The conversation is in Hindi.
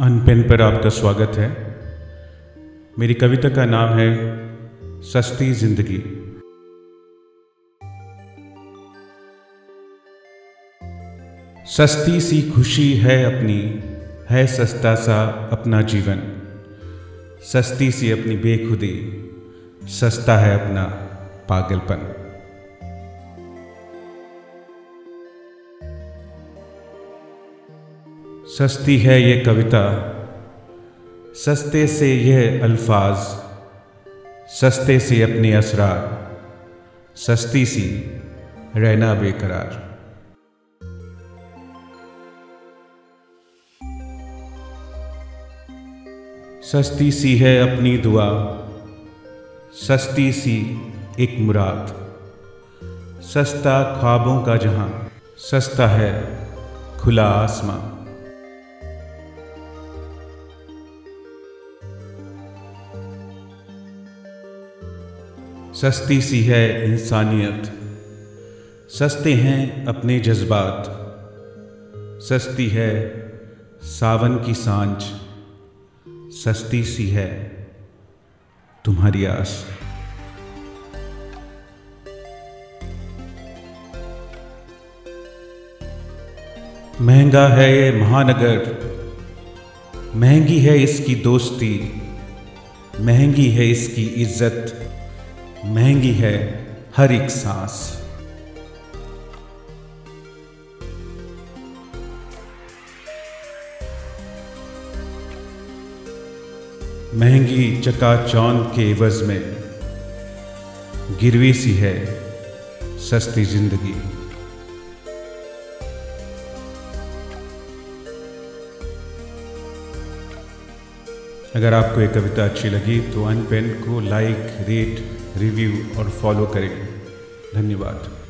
अनपेन पर आपका स्वागत है। मेरी कविता का नाम है सस्ती ज़िंदगी। सस्ती सी खुशी है अपनी, है सस्ता सा अपना जीवन। सस्ती सी अपनी बेखुदी, सस्ता है अपना पागलपन। सस्ती है ये कविता। सस्ते से यह अल्फाज, सस्ते से अपने असरार, सस्ती सी रहना बेकरार। सस्ती सी है अपनी दुआ, सस्ती सी एक मुराद। सस्ता ख्वाबों का जहाँ, सस्ता है खुला आसमां। सस्ती सी है इंसानियत। सस्ते हैं अपने जज्बात। सस्ती है सावन की साँझ। सस्ती सी है तुम्हारी आस। महँगा है ये महानगर। महँगी है इसकी दोस्ती। महँगी है इसकी इज़्ज़त। महँगी है हर एक सांस। महँगी चकाचौंध के एवज में गिरवी सी है सस्ती ज़िंदगी। अगर आपको ये कविता अच्छी लगी तो अनपेन को लाइक रेट रिव्यू और फॉलो करें। धन्यवाद।